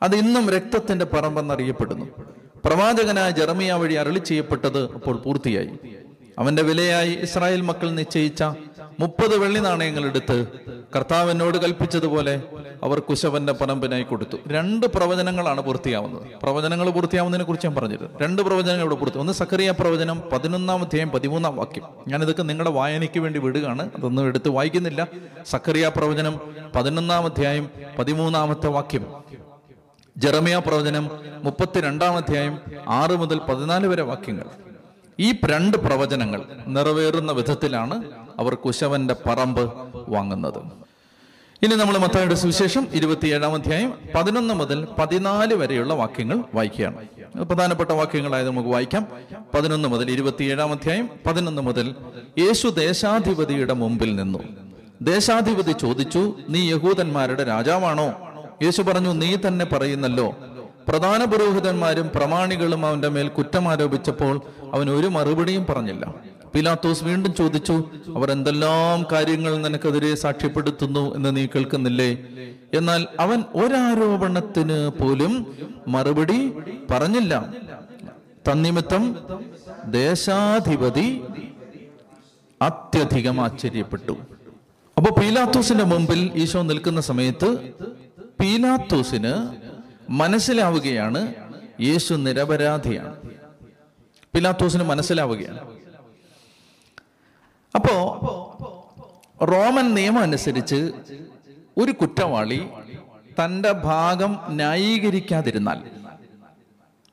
Speaker 1: അത് ഇന്നും രക്തത്തിന്റെ പറമ്പെന്നറിയപ്പെടുന്നു. പ്രവാചകനായ ജെറമിയ വഴി അരളി ചെയ്യപ്പെട്ടത് അപ്പോൾ പൂർത്തിയായി. അവന്റെ വിലയായി ഇസ്രായേൽ മക്കൾ നിശ്ചയിച്ച മുപ്പത് വെള്ളി നാണയങ്ങൾ എടുത്ത് കർത്താവിനോട് കൽപ്പിച്ചതുപോലെ അവർ കുശവന്റെ പരമ്പനായി കൊടുത്തു. രണ്ട് പ്രവചനങ്ങളാണ് പൂർത്തിയാവുന്നത്. പ്രവചനങ്ങൾ പൂർത്തിയാവുന്നതിനെ കുറിച്ച് ഞാൻ പറഞ്ഞത് രണ്ട് പ്രവചനങ്ങൾ ഇവിടെ പൂർത്തി ഒന്ന് സക്കറിയ പ്രവചനം പതിനൊന്നാം അധ്യായം പതിമൂന്നാം വാക്യം. ഞാനിതൊക്കെ നിങ്ങളുടെ വായനയ്ക്ക് വേണ്ടി വിടുകയാണ്. അതൊന്നും എടുത്ത് വായിക്കുന്നില്ല. സക്കറിയ പ്രവചനം പതിനൊന്നാം അധ്യായം പതിമൂന്നാമത്തെ വാക്യം. ജെറമിയ പ്രവചനം മുപ്പത്തിരണ്ടാം അധ്യായം ആറ് മുതൽ പതിനാല് വരെ വാക്യങ്ങൾ. ഈ രണ്ട് പ്രവചനങ്ങൾ നിറവേറുന്ന വിധത്തിലാണ് അവർ കുശവന്റെ പറമ്പ് വാങ്ങുന്നത്. ഇനി നമ്മൾ മത്തായുടെ സുവിശേഷം ഇരുപത്തിയേഴാം അധ്യായം പതിനൊന്ന് മുതൽ പതിനാല് വരെയുള്ള വാക്യങ്ങൾ വായിക്കുകയാണ്. പ്രധാനപ്പെട്ട വാക്യങ്ങളായത് നമുക്ക് വായിക്കാം. പതിനൊന്ന് മുതൽ ഇരുപത്തിയേഴാം അധ്യായം പതിനൊന്ന് മുതൽ യേശു ദേശാധിപതിയുടെ മുമ്പിൽ നിന്നു. ദേശാധിപതി ചോദിച്ചു നീ യഹൂദന്മാരുടെ രാജാവാണോ? യേശു പറഞ്ഞു നീ തന്നെ പറയുന്നല്ലോ. പ്രധാന പുരോഹിതന്മാരും പ്രമാണികളും അവന്റെ മേൽ കുറ്റം ആരോപിച്ചപ്പോൾ അവൻ ഒരു മറുപടിയും പറഞ്ഞില്ല. പിലാത്തോസ് വീണ്ടും ചോദിച്ചു അവർ എന്തെല്ലാം കാര്യങ്ങൾ നിനക്കെതിരെ സാക്ഷ്യപ്പെടുത്തുന്നു എന്ന് നീ കേൾക്കുന്നില്ലേ? എന്നാൽ അവൻ ഒരാരോപണത്തിന് പോലും മറുപടി പറഞ്ഞില്ല. തന്നിമിത്തം ദേശാധിപതി അത്യധികം ആശ്ചര്യപ്പെട്ടു. അപ്പൊ പീലാത്തോസിന്റെ മുമ്പിൽ ഈശോ നിൽക്കുന്ന സമയത്ത് പീലാത്തോസിന് മനസ്സിലാവുകയാണ് യേശു നിരപരാധിയാണ്. പിലാത്തോസിന് മനസ്സിലാവുകയാണ്. അപ്പോ റോമൻ നിയമം അനുസരിച്ച് ഒരു കുറ്റവാളി തന്റെ ഭാഗം ന്യായീകരിക്കാതിരുന്നാൽ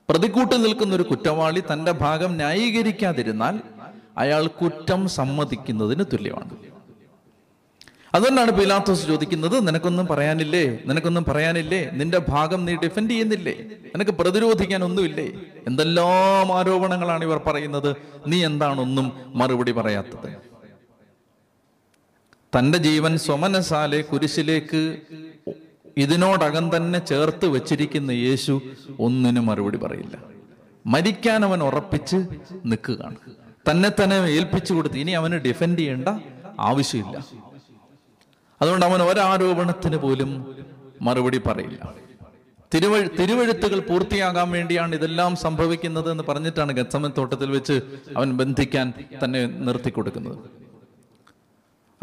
Speaker 1: പ്രതിക്കൂട്ടിൽ നിൽക്കുന്ന ഒരു കുറ്റവാളി തന്റെ ഭാഗം ന്യായീകരിക്കാതിരുന്നാൽ അയാൾ കുറ്റം സമ്മതിക്കുന്നതിന് തുല്യമാണ്. അതുകൊണ്ടാണ് പിലാത്തോസ് ചോദിക്കുന്നത് നിനക്കൊന്നും പറയാനില്ലേ? നിനക്കൊന്നും പറയാനില്ലേ? നിന്റെ ഭാഗം നീ ഡിഫെൻഡ് ചെയ്യുന്നില്ലേ? നിനക്ക് പ്രതിരോധിക്കാൻ ഒന്നുമില്ലേ എന്തെല്ലാം ആരോപണങ്ങളാണ് ഇവർ പറയുന്നത്? നീ എന്താണൊന്നും മറുപടി പറയാത്തത്? തന്റെ ജീവൻ സ്വമനസാലെ കുരിശിലേക്ക് ഇതിനോടകം തന്നെ ചേർത്ത് വെച്ചിരിക്കുന്ന യേശു ഒന്നിനും മറുപടി പറയില്ല. മരിക്കാൻ അവൻ ഉറപ്പിച്ച് നിൽക്കുകയാണ്. തന്നെ തന്നെ ഏൽപ്പിച്ചു കൊടുത്ത് ഇനി അവന് ഡിഫെൻഡ് ചെയ്യേണ്ട ആവശ്യമില്ല. അതുകൊണ്ട് അവൻ ഒരാരോപണത്തിന് പോലും മറുപടി പറയില്ല. തിരുവഴു തിരുവഴുത്തുകൾ പൂർത്തിയാകാൻ വേണ്ടിയാണ് ഇതെല്ലാം സംഭവിക്കുന്നത് എന്ന് പറഞ്ഞിട്ടാണ് ഗത്തമൻ തോട്ടത്തിൽ വെച്ച് അവൻ ബന്ധിക്കാൻ തന്നെ നിർത്തി കൊടുക്കുന്നത്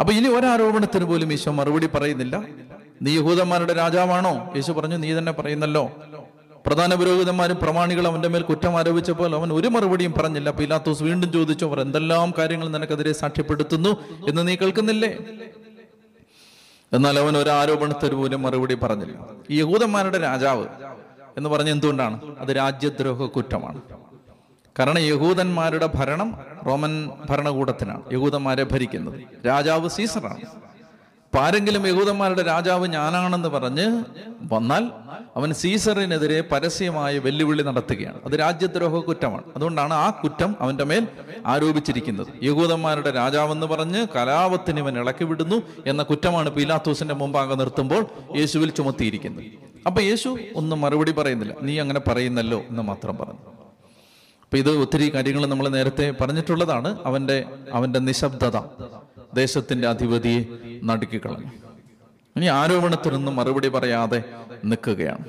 Speaker 1: അപ്പൊ ഇനി ഒരാരോപണത്തിന് പോലും ഈശോ മറുപടി പറയുന്നില്ല. നീ യഹൂദന്മാരുടെ രാജാവാണോ? യേശു പറഞ്ഞു നീ തന്നെ പറയുന്നല്ലോ. പ്രധാന പുരോഹിതന്മാരും പ്രമാണികൾ അവന്റെ മേൽ കുറ്റം ആരോപിച്ചപ്പോൾ അവൻ ഒരു മറുപടിയും പറഞ്ഞില്ല. പിലാത്തോസ് വീണ്ടും ചോദിച്ചു അവർ എന്തെല്ലാം കാര്യങ്ങൾ നിനക്കെതിരെ സാക്ഷ്യപ്പെടുത്തുന്നു എന്ന് നീ കേൾക്കുന്നില്ലേ? എന്നാൽ അവൻ ഒരു ആരോപണത്തിന് പോലും മറുപടി പറഞ്ഞില്ല. ഈ യഹൂദന്മാരുടെ രാജാവ് എന്ന് പറഞ്ഞ എന്തുകൊണ്ടാണ്? അത് രാജ്യദ്രോഹ കുറ്റമാണ്. കാരണം യഹൂദന്മാരുടെ ഭരണം റോമൻ ഭരണകൂടത്തിനാണ് യഹൂദന്മാരെ ഭരിക്കുന്നത്. രാജാവ് സീസറാണ്. അപ്പൊ ആരെങ്കിലും യഹൂദന്മാരുടെ രാജാവ് ഞാനാണെന്ന് പറഞ്ഞ് വന്നാൽ അവൻ സീസറിനെതിരെ പരസ്യമായ വെല്ലുവിളി നടത്തുകയാണ്. അത് രാജ്യദ്രോഹ കുറ്റമാണ്. അതുകൊണ്ടാണ് ആ കുറ്റം അവന്റെ മേൽ ആരോപിച്ചിരിക്കുന്നത്. യഹൂദന്മാരുടെ രാജാവെന്ന് പറഞ്ഞ് കലാപത്തിന് ഇവൻ ഇളക്കി വിടുന്നു എന്ന കുറ്റമാണ് പീലാത്തൂസിന്റെ മുമ്പാകെ നിർത്തുമ്പോൾ യേശുവിൽ ചുമത്തിയിരിക്കുന്നത്. അപ്പൊ യേശു ഒന്നും മറുപടി പറയുന്നില്ല. നീ അങ്ങനെ പറയുന്നല്ലോ എന്ന് മാത്രം പറഞ്ഞു. അപ്പൊ ഇത് ഒത്തിരി കാര്യങ്ങൾ നമ്മൾ നേരത്തെ പറഞ്ഞിട്ടുള്ളതാണ്. അവന്റെ അവന്റെ നിശബ്ദത ദേശത്തിന്റെ അധിപതിയെ നടുക്കിക്കളഞ്ഞു. ഇനി ആരോപണത്തിനൊന്നും മറുപടി പറയാതെ നിൽക്കുകയാണ്.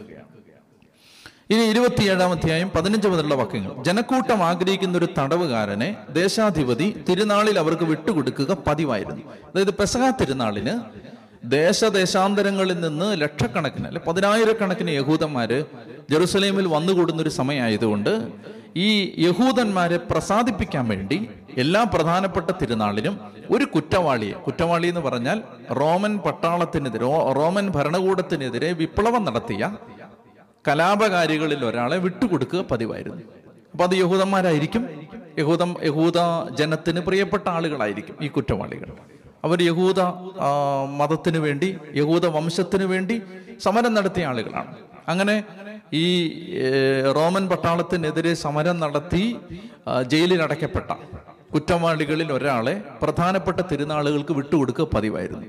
Speaker 1: ഇനി ഇരുപത്തിയേഴാം അധ്യായം പതിനഞ്ച് മുതലുള്ള വാക്യങ്ങൾ. ജനക്കൂട്ടം ആഗ്രഹിക്കുന്ന ഒരു തടവുകാരനെ ദേശാധിപതി തിരുനാളിൽ അവർക്ക് വിട്ടുകൊടുക്കുക പതിവായിരുന്നു. അതായത് പെസഹ തിരുനാളിന് ദേശദേശാന്തരങ്ങളിൽ നിന്ന് ലക്ഷക്കണക്കിന് അല്ലെ പതിനായിരക്കണക്കിന് യഹൂദന്മാര് ജെറുസലേമിൽ വന്നുകൂടുന്ന ഒരു സമയമായതുകൊണ്ട് ഈ യഹൂദന്മാരെ പ്രസാദിപ്പിക്കാൻ വേണ്ടി എല്ലാ പ്രധാനപ്പെട്ട തിരുനാളിലും ഒരു കുറ്റവാളിയെ കുറ്റവാളി എന്ന് പറഞ്ഞാൽ റോമൻ പട്ടാളത്തിനെതിരെ റോമൻ ഭരണകൂടത്തിനെതിരെ വിപ്ലവം നടത്തിയ കലാപകാരികളിൽ ഒരാളെ വിട്ടുകൊടുക്കുക പതിവായിരുന്നു. അപ്പൊ അത് യഹൂദന്മാരായിരിക്കും. യഹൂദ യഹൂദ ജനത്തിന് പ്രിയപ്പെട്ട ആളുകളായിരിക്കും ഈ കുറ്റവാളികൾ. അവർ യഹൂദ മതത്തിനു വേണ്ടി യഹൂദ വംശത്തിനു വേണ്ടി സമരം നടത്തിയ ആളുകളാണ്. അങ്ങനെ ഈ റോമൻ പട്ടാളത്തിനെതിരെ സമരം നടത്തി ജയിലിൽ അടയ്ക്കപ്പെട്ട കുറ്റവാളികളിൽ ഒരാളെ പ്രധാനപ്പെട്ട തിരുനാളുകൾക്ക് വിട്ടുകൊടുക്കുക പതിവായിരുന്നു.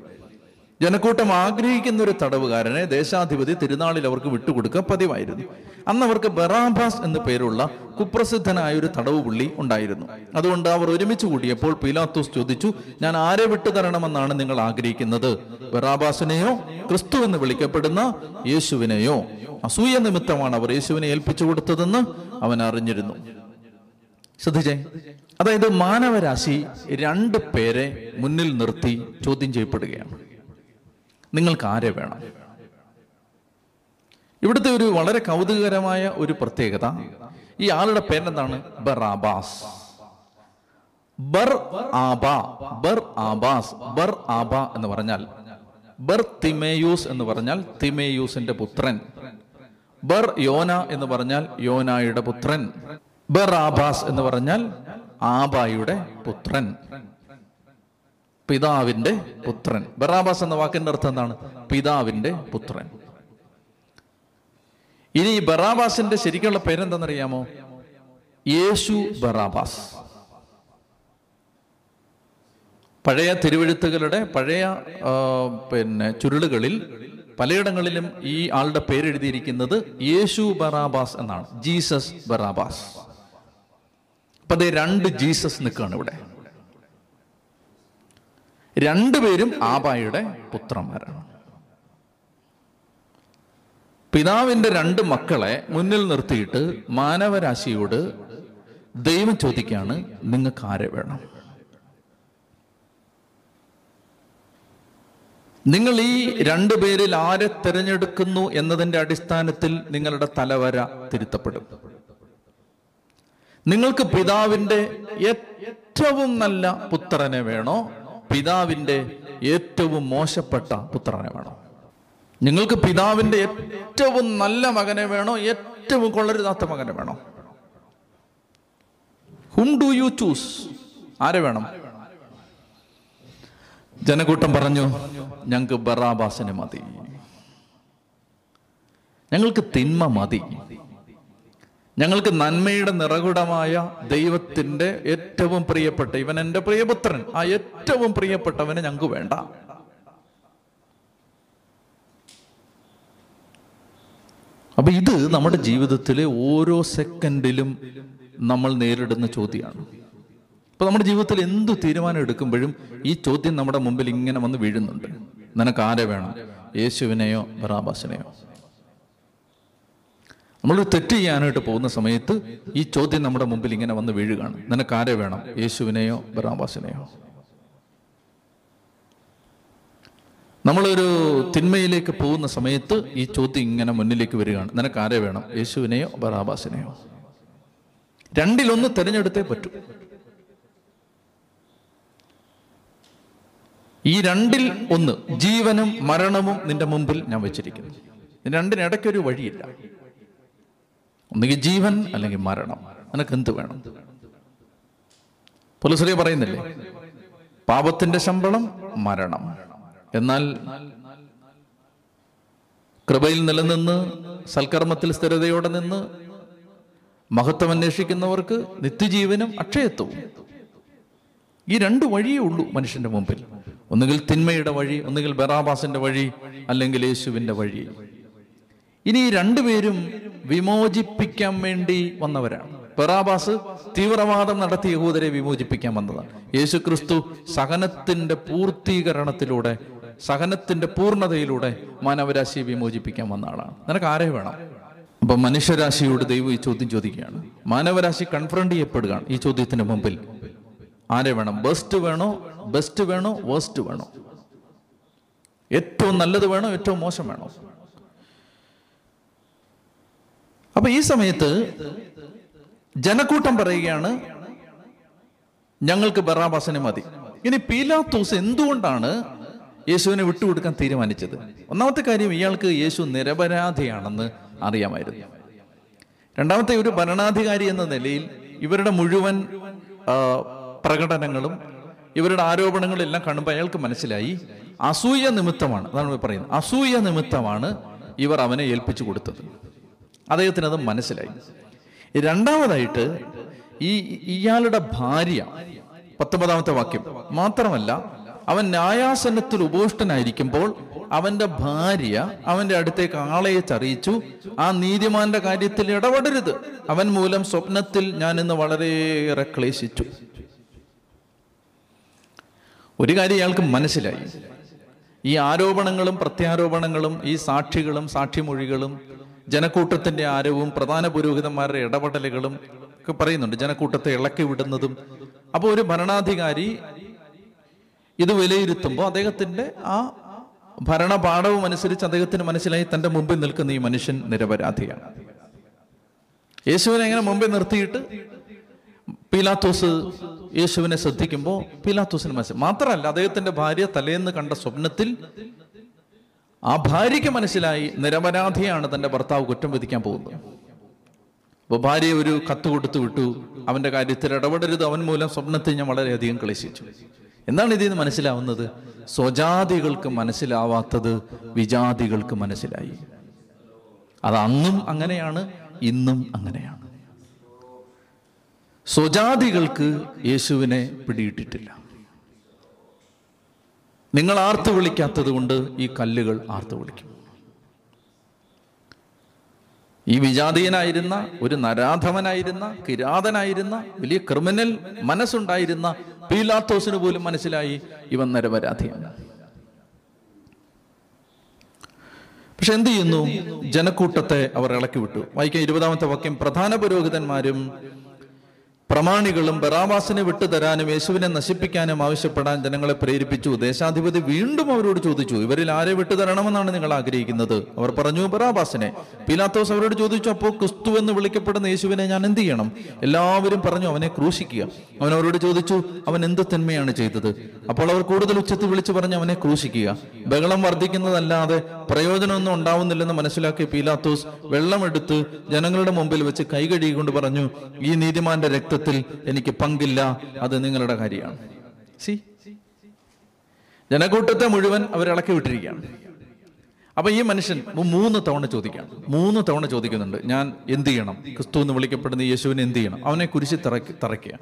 Speaker 1: ജനക്കൂട്ടം ആഗ്രഹിക്കുന്ന ഒരു തടവുകാരനെ ദേശാധിപതി തിരുനാളിൽ അവർക്ക് വിട്ടുകൊടുക്കുക പതിവായിരുന്നു. അന്ന് അവർക്ക് ബറാബാസ് എന്ന പേരുള്ള കുപ്രസിദ്ധനായ ഒരു തടവ് പുള്ളി ഉണ്ടായിരുന്നു. അതുകൊണ്ട് അവർ ഒരുമിച്ച് കൂടിയപ്പോൾ പീലാത്തോസ് ചോദിച്ചു ഞാൻ ആരെ വിട്ടുതരണമെന്നാണ് നിങ്ങൾ ആഗ്രഹിക്കുന്നത്? ബറാബാസിനെയോ ക്രിസ്തു എന്ന് വിളിക്കപ്പെടുന്ന യേശുവിനെയോ? അസൂയ നിമിത്തമാണ് അവർ യേശുവിനെ ഏൽപ്പിച്ചു കൊടുത്തതെന്ന് അവൻ അറിഞ്ഞിരുന്നു. ശ്രദ്ധിച്ചേ? അതായത് മാനവരാശി രണ്ട് പേരെ മുന്നിൽ നിർത്തി ചോദ്യം ചെയ്യപ്പെടുകയാണ്. നിങ്ങൾക്ക് ആരെ വേണം? ഇവിടുത്തെ ഒരു വളരെ കൗതുകകരമായ ഒരു പ്രത്യേകത ഈ ആളുടെ പേരെന്താണ്? ബറാബാസ്. ബർ ആബാ ബർ ആബാസ് ബർ ആബ എന്ന് പറഞ്ഞാൽ ബർ തിമേയൂസ് എന്ന് പറഞ്ഞാൽ തിമേയൂസിന്റെ പുത്രൻ. ബർ യോന എന്ന് പറഞ്ഞാൽ യോനായുടെ പുത്രൻ. ബർ ആബാസ് എന്ന് പറഞ്ഞാൽ ആബായുടെ പുത്രൻ. പിതാവിന്റെ പുത്രൻ. ബറാബാസ് എന്ന വാക്കിന്റെ അർത്ഥം എന്താണ്? പിതാവിന്റെ പുത്രൻ. ഇനി ബറാബാസിന്റെ ശരിക്കുള്ള പേരെന്താണെന്നറിയാമോ? യേശു ബറാബാസ് പഴയ തിരുവഴുത്തുകളുടെ പഴയ പിന്നെ ചുരുളുകളിൽ പലയിടങ്ങളിലും ഈ ആളുടെ പേരെഴുതിയിരിക്കുന്നത് യേശു ബറാബാസ് എന്നാണ്. Jesus Barabbas. അപ്പൊ അതേ രണ്ട് ജീസസ് നിൽക്കുകയാണ് ഇവിടെ. രണ്ടുപേരും ആബായുടെ പുത്രന്മാരാണ്. പിതാവിന്റെ രണ്ട് മക്കളെ മുന്നിൽ നിർത്തിയിട്ട് മാനവരാശിയോട് ദൈവം ചോദിക്കാണ് നിങ്ങൾക്ക് ആരെ വേണം? നിങ്ങൾ ഈ രണ്ടു പേരിൽ ആരെ തിരഞ്ഞെടുക്കുന്നു എന്നതിന്റെ അടിസ്ഥാനത്തിൽ നിങ്ങളുടെ തലവര തിരുത്തപ്പെടും. നിങ്ങൾക്ക് പിതാവിന്റെ ഏറ്റവും നല്ല പുത്രനെ വേണോ? പിതാവിന്റെ ഏറ്റവും മോശപ്പെട്ട പുത്രനെ വേണോ? നിങ്ങൾക്ക് പിതാവിന്റെ ഏറ്റവും നല്ല മകനെ വേണോ? ഏറ്റവും കൊള്ളരുതാത്ത മകനെ വേണോ? ഹും ഡു യു ചൂസ് ആരെ വേണം? ജനക്കൂട്ടം പറഞ്ഞു ഞങ്ങൾക്ക് ബറാബാസിനെ മതി. ഞങ്ങൾക്ക് തിന്മ മതി. ഞങ്ങൾക്ക് നന്മയുടെ നിറകുടമായ ദൈവത്തിന്റെ ഏറ്റവും പ്രിയപ്പെട്ട ഇവൻ എന്റെ പ്രിയപുത്രൻ. ആ ഏറ്റവും പ്രിയപ്പെട്ടവന് ഞങ്ങൾക്ക് വേണ്ട. അപ്പൊ ഇത് നമ്മുടെ ജീവിതത്തിലെ ഓരോ സെക്കൻഡിലും നമ്മൾ നേരിടുന്ന ചോദ്യമാണ്. ഇപ്പൊ നമ്മുടെ ജീവിതത്തിൽ എന്ത് തീരുമാനം എടുക്കുമ്പോഴും ഈ ചോദ്യം നമ്മുടെ മുമ്പിൽ ഇങ്ങനെ വന്ന് വീഴുന്നുണ്ട്. നിനക്ക് ആരെ വേണം? യേശുവിനെയോ ബറാബാസിനെയോ? നമ്മൾ തെറ്റ് ചെയ്യാനായിട്ട് പോകുന്ന സമയത്ത് ഈ ചോദ്യം നമ്മുടെ മുമ്പിൽ ഇങ്ങനെ വന്ന് വീഴുകയാണ്. നിനക്ക് ആരെ വേണം? യേശുവിനെയോ ബറാബാസിനെയോ? നമ്മളൊരു തിന്മയിലേക്ക് പോകുന്ന സമയത്ത് ഈ ചോദ്യം ഇങ്ങനെ മുന്നിലേക്ക് വരികയാണ്. നിനക്ക് ആരെ വേണം? യേശുവിനെയോ ബറാബാസിനെയോ? രണ്ടിലൊന്ന് തിരഞ്ഞെടുത്തേ പറ്റൂ. ഈ രണ്ടിൽ ഒന്ന് ജീവനും മരണവും നിന്റെ മുമ്പിൽ ഞാൻ വെച്ചിരിക്കുന്നു. രണ്ടിനിടയ്ക്കൊരു വഴിയില്ല. ഒന്നുകിൽ ജീവൻ അല്ലെങ്കിൽ മരണം. നിനക്ക് എന്ത് വേണം? പുലശ്രീ പറയുന്നില്ലേ? പാപത്തിന്റെ ശമ്പളം മരണം. എന്നാൽ കൃപയിൽ നിലനിന്ന് സൽക്കർമ്മത്തിൽ സ്ഥിരതയോടെ നിന്ന് മഹത്വം അന്വേഷിക്കുന്നവർക്ക് നിത്യജീവനും അക്ഷയത്വവും. ഈ രണ്ട് വഴിയേ ഉള്ളൂ മനുഷ്യന്റെ മുമ്പിൽ. ഒന്നുകിൽ തിന്മയുടെ വഴി ഒന്നുകിൽ ബറാബാസിന്റെ വഴി അല്ലെങ്കിൽ യേശുവിന്റെ വഴി. ഇനി രണ്ടുപേരും വിമോചിപ്പിക്കാൻ വേണ്ടി വന്നവരാണ്. ബറാബാസ് തീവ്രവാദം നടത്തി യഹൂദരെ വിമോചിപ്പിക്കാൻ വന്നതാണ്. യേശു ക്രിസ്തു സഹനത്തിന്റെ പൂർത്തീകരണത്തിലൂടെ സഹനത്തിന്റെ പൂർണതയിലൂടെ മാനവരാശിയെ വിമോചിപ്പിക്കാൻ വന്ന ആളാണ്. നിനക്ക് ആരെ വേണം? അപ്പൊ മനുഷ്യരാശിയോട് ദൈവം ഈ ചോദ്യം ചോദിക്കുകയാണ്. മാനവരാശി കൺഫ്രണ്ട് ചെയ്യപ്പെടുകയാണ് ഈ ചോദ്യത്തിന് മുമ്പിൽ. ആരെ വേണം? ബെസ്റ്റ് വേണോ? ബെസ്റ്റ് വേണോ? വേസ്റ്റ് വേണോ? ഏറ്റവും നല്ലത് വേണോ? ഏറ്റവും മോശം വേണോ? അപ്പൊ ഈ സമയത്ത് ജനക്കൂട്ടം പറയുകയാണ് ഞങ്ങൾക്ക് ബറാബാസിനെ മതി. ഇനി പീലാത്തോസ് എന്തുകൊണ്ടാണ് യേശുവിനെ വിട്ടുകൊടുക്കാൻ തീരുമാനിച്ചത്? ഒന്നാമത്തെ കാര്യം ഇയാൾക്ക് യേശു നിരപരാധിയാണെന്ന് അറിയാമായിരുന്നു. രണ്ടാമത്തെ ഒരു ഭരണാധികാരി എന്ന നിലയിൽ ഇവരുടെ മുഴുവൻ പ്രകടനങ്ങളും ഇവരുടെ ആരോപണങ്ങളെല്ലാം കാണുമ്പോൾ അയാൾക്ക് മനസ്സിലായി. അസൂയ നിമിത്തമാണ്. അതാണ് പറയുന്നത്. അസൂയ നിമിത്തമാണ് ഇവർ അവനെ ഏൽപ്പിച്ചു കൊടുത്തത്. അദ്ദേഹത്തിന് അത് മനസ്സിലായി. രണ്ടാമതായിട്ട് ഈ ഇയാളുടെ ഭാര്യ പത്തൊമ്പതാമത്തെ വാക്യം മാത്രമല്ല അവൻ ന്യായാസനത്തിൽ ഉപോഷ്ടനായിരിക്കുമ്പോൾ അവന്റെ ഭാര്യ അവന്റെ അടുത്തേക്ക് ആളയച്ചറിയിച്ചു ആ നീതിമാന്റെ കാര്യത്തിൽ ഇടപെടരുത്. അവൻ മൂലം സ്വപ്നത്തിൽ ഞാൻ ഇന്ന് വളരെയേറെ ക്ലേശിച്ചു. ഒരു കാര്യം ഇയാൾക്ക് മനസ്സിലായി. ഈ ആരോപണങ്ങളും പ്രത്യാരോപണങ്ങളും ഈ സാക്ഷികളും സാക്ഷിമൊഴികളും ജനക്കൂട്ടത്തിന്റെ ആരവും പ്രധാന പുരോഹിതന്മാരുടെ ഇടപെടലുകളും ഒക്കെ പറയുന്നുണ്ട്. ജനക്കൂട്ടത്തെ ഇളക്കി വിടുന്നതും. അപ്പോൾ ഒരു ഭരണാധികാരി ഇത് വിലയിരുത്തുമ്പോൾ അദ്ദേഹത്തിന്റെ ആ ഭരണപാഠവും അനുസരിച്ച് അദ്ദേഹത്തിന് മനസ്സിലായി തന്റെ മുമ്പിൽ നിൽക്കുന്ന ഈ മനുഷ്യൻ നിരപരാധിയാണ്. യേശുവിനെ എങ്ങനെ മുമ്പിൽ നിർത്തിയിട്ട് പീലാത്തോസ് യേശുവിനെ ശ്രദ്ധിക്കുമ്പോൾ പീലാത്തോസിന് മനസ്സിൽ മാത്രമല്ല അദ്ദേഹത്തിന്റെ ഭാര്യ തലേന്ന് കണ്ട സ്വപ്നത്തിൽ ആ ഭാര്യയ്ക്ക് മനസ്സിലായി നിരപരാധിയാണ് തന്റെ ഭർത്താവ് കുറ്റം വിധിക്കാൻ പോകുന്നത്. അപ്പൊ ഭാര്യ ഒരു കത്ത് കൊടുത്തു വിട്ടു. അവന്റെ കാര്യത്തിൽ ഇടപെടരുത്. അവൻ മൂലം സ്വപ്നത്തിൽ ഞാൻ വളരെയധികം ക്ലേശിച്ചു. എന്താണ് ഇതിൽ നിന്ന് മനസ്സിലാവുന്നത്? സ്വജാതികൾക്ക് മനസ്സിലാവാത്തത് വിജാതികൾക്ക് മനസ്സിലായി. അത് അന്നും അങ്ങനെയാണ് ഇന്നും അങ്ങനെയാണ്. സ്വജാതികൾക്ക് യേശുവിനെ പിടിയിട്ടിട്ടില്ല. നിങ്ങൾ ആർത്തു വിളിക്കാത്തത് കൊണ്ട് ഈ കല്ലുകൾ ആർത്തു വിളിക്കും. ഈ വിജാതീയനായിരുന്ന ഒരു നരാധവനായിരുന്ന കിരാതനായിരുന്ന വലിയ ക്രിമിനൽ മനസ്സുണ്ടായിരുന്ന പീലാത്തോസിന് പോലും മനസ്സിലായി ഇവൻ നരപരാധിയാണ് പക്ഷെ എന്ത് ചെയ്യുന്നു? ജനക്കൂട്ടത്തെ അവർ ഇളക്കി വിട്ടു. വായിക്കാൻ ഇരുപതാമത്തെ വാക്യം പ്രധാന പുരോഹിതന്മാരും പ്രമാണികളും ബറാബാസിനെ വിട്ടുതരാനും യേശുവിനെ നശിപ്പിക്കാനും ആവശ്യപ്പെടാൻ ജനങ്ങളെ പ്രേരിപ്പിച്ചു. ദേശാധിപതി വീണ്ടും അവരോട് ചോദിച്ചു ഇവരിൽ ആരെ വിട്ടുതരണമെന്നാണ് നിങ്ങൾ ആഗ്രഹിക്കുന്നത്? അവർ പറഞ്ഞു ബറാബാസിനെ. പിലാത്തോസ് അവരോട് ചോദിച്ചു അപ്പോൾ ക്രിസ്തു എന്ന് വിളിക്കപ്പെടുന്ന യേശുവിനെ ഞാൻ എന്ത് ചെയ്യണം? എല്ലാവരും പറഞ്ഞു അവനെ ക്രൂശിക്കുക. അവൻ അവരോട് ചോദിച്ചു അവൻ എന്ത് തിന്മയാണ് ചെയ്തത്? അപ്പോൾ അവർ കൂടുതൽ ഉച്ചത്തിൽ വിളിച്ചു പറഞ്ഞു അവനെ ക്രൂശിക്കുക. ബഹളം വർദ്ധിക്കുന്നതല്ലാതെ പ്രയോജനമൊന്നും ഉണ്ടാവുന്നില്ലെന്ന് മനസ്സിലാക്കി പീലാത്തോസ് വെള്ളമെടുത്ത് ജനങ്ങളുടെ മുമ്പിൽ വെച്ച് കൈ കഴുകിക്കൊണ്ട് പറഞ്ഞു ഈ നീതിമാന്റെ രക്തത്തിൽ എനിക്ക് പങ്കില്ല അത് നിങ്ങളുടെ കാര്യമാണ്. സി? ജനക്കൂട്ടത്തെ മുഴുവൻ അവരിളക്കി വിട്ടിരിക്കുകയാണ്. അപ്പൊ ഈ മനുഷ്യൻ മൂന്ന് തവണ ചോദിക്കാം മൂന്ന് തവണ ചോദിക്കുന്നുണ്ട് ഞാൻ എന്ത് ചെയ്യണം? ക്രിസ്തു എന്ന് വിളിക്കപ്പെടുന്ന യേശുവിനെ എന്ത് ചെയ്യണം? അവനെ കുരിശി തറയ്ക്ക് തറയ്ക്കുക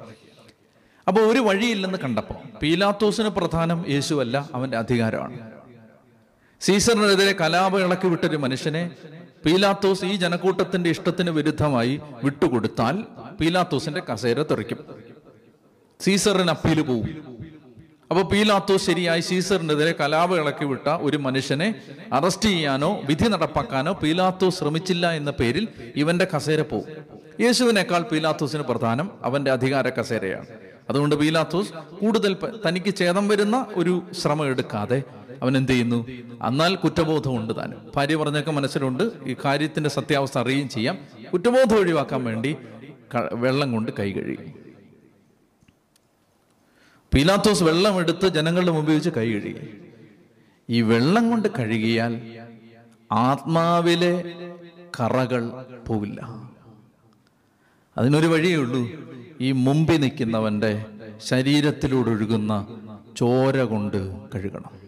Speaker 1: അപ്പൊ ഒരു വഴിയില്ലെന്ന് കണ്ടപ്പോൾ പീലാത്തോസിന് പ്രധാനം യേശുവല്ല അവന്റെ അധികാരമാണ്. സീസറിനെതിരെ കലാപ ഇളക്കി വിട്ടൊരു മനുഷ്യനെ പീലാത്തോസ് ഈ ജനക്കൂട്ടത്തിന്റെ ഇഷ്ടത്തിന് വിരുദ്ധമായി വിട്ടുകൊടുത്താൽ പീലാത്തോസിന്റെ കസേര തെറിക്കും. സീസറിന് അപ്പീൽ പോവും. അപ്പൊ പീലാത്തോസ് ശരിയായി സീസറിനെതിരെ കലാപ വിട്ട ഒരു മനുഷ്യനെ അറസ്റ്റ് ചെയ്യാനോ വിധി നടപ്പാക്കാനോ പീലാത്തോസ് ശ്രമിച്ചില്ല എന്ന പേരിൽ ഇവന്റെ കസേര പോവും. യേശുവിനേക്കാൾ പീലാത്തോസിന് പ്രധാനം അവന്റെ അധികാര കസേരയാണ്. അതുകൊണ്ട് പീലാത്തോസ് കൂടുതൽ തനിക്ക് ഛേദം വരുന്ന ഒരു ശ്രമം എടുക്കാതെ അവൻ എന്ത് ചെയ്യുന്നു? എന്നാൽ കുറ്റബോധമുണ്ട് താനും. ഭാര്യ പറഞ്ഞൊക്കെ മനസ്സിലുണ്ട്. ഈ കാര്യത്തിന്റെ സത്യാവസ്ഥ അറിയുകയും ചെയ്യാം. കുറ്റബോധം ഒഴിവാക്കാൻ വേണ്ടി വെള്ളം കൊണ്ട് കൈ കഴുകി. പീലാത്തോസ് വെള്ളം എടുത്ത് ജനങ്ങളുടെ മുമ്പിൽ വെച്ച് കൈ കഴുകി. ഈ വെള്ളം കൊണ്ട് കഴുകിയാൽ ആത്മാവിലെ കറകൾ പോവില്ല. അതിനൊരു വഴിയേ ഉള്ളൂ. ഈ മുമ്പിൽ നിൽക്കുന്നവന്റെ ശരീരത്തിലൂടെ ഒഴുകുന്ന ചോര കൊണ്ട് കഴുകണം.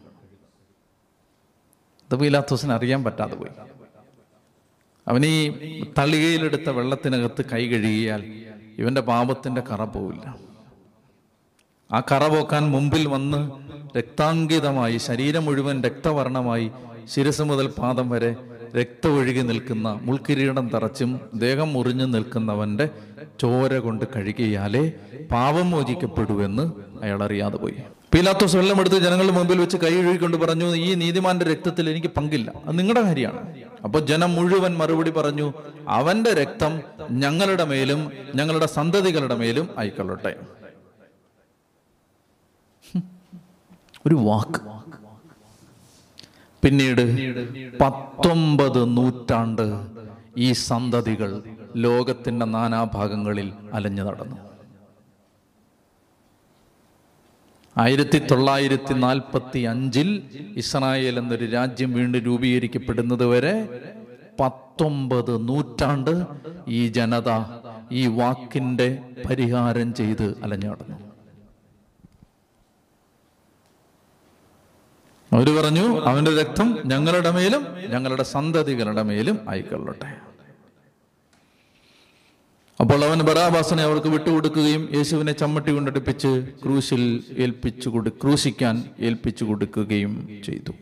Speaker 1: ഇത് പീലാത്തോസിന് അറിയാൻ പറ്റാതെ പോയി. അവനീ തളികയിലെടുത്ത വെള്ളത്തിനകത്ത് കൈ കഴുകിയാൽ ഇവന്റെ പാപത്തിന്റെ കറ പോവില്ല. ആ കറ പോക്കാൻ മുമ്പിൽ വന്ന് രക്താങ്കിതമായി ശരീരം മുഴുവൻ രക്തവർണമായി ശിരസ് മുതൽ പാദം വരെ രക്തം ഒഴുകി നിൽക്കുന്ന മുൾക്കിരീടം തറച്ചും ദേഹം മുറിഞ്ഞു നിൽക്കുന്നവന്റെ ചോര കൊണ്ട് കഴുകിയാലേ പാപം മോചിക്കപ്പെടുവെന്ന് അയാൾ അറിയാതെ പോയി. പീലാത്തോസ് വെള്ളമെടുത്ത് ജനങ്ങളുടെ മുമ്പിൽ വെച്ച് കൈ ഒഴുകിക്കൊണ്ട് പറഞ്ഞു ഈ നീതിമാന്റെ രക്തത്തിൽ എനിക്ക് പങ്കില്ല. അത് നിങ്ങളുടെ കാര്യമാണ്. അപ്പൊ ജനം മുഴുവൻ മറുപടി പറഞ്ഞു അവന്റെ രക്തം ഞങ്ങളുടെ മേലും ഞങ്ങളുടെ സന്തതികളുടെ മേലും ആയിക്കൊള്ളട്ടെ. ഒരു വാക്ക്. പിന്നീട് പത്തൊമ്പത് നൂറ്റാണ്ട് ഈ സന്തതികൾ ലോകത്തിന്റെ നാനാഭാഗങ്ങളിൽ അലഞ്ഞു നടന്നു. ആയിരത്തി തൊള്ളായിരത്തി നാൽപ്പത്തി അഞ്ചിൽ ഇസ്രായേൽ എന്നൊരു രാജ്യം വീണ്ടും രൂപീകരിക്കപ്പെടുന്നത് വരെ പത്തൊമ്പത് നൂറ്റാണ്ട് ഈ ജനത ഈ വാക്കിന്റെ പരിഹാരം ചെയ്ത് അലഞ്ഞാടുന്നു അവർ പറഞ്ഞു അവന്റെ രക്തം ഞങ്ങളുടെ മേലും ഞങ്ങളുടെ സന്തതികളുടെ മേലും ആയിക്കൊള്ളട്ടെ. അപ്പോൾ അവൻ ബറാബാസനെ അവർക്ക് വിട്ടുകൊടുക്കുകയും യേശുവിനെ ചമ്മട്ടി കൊണ്ടടുപ്പിച്ച് ക്രൂശിൽ ഏൽപ്പിച്ചു കൊടു ക്രൂശിക്കാൻ ഏൽപ്പിച്ചു കൊടുക്കുകയും ചെയ്തു.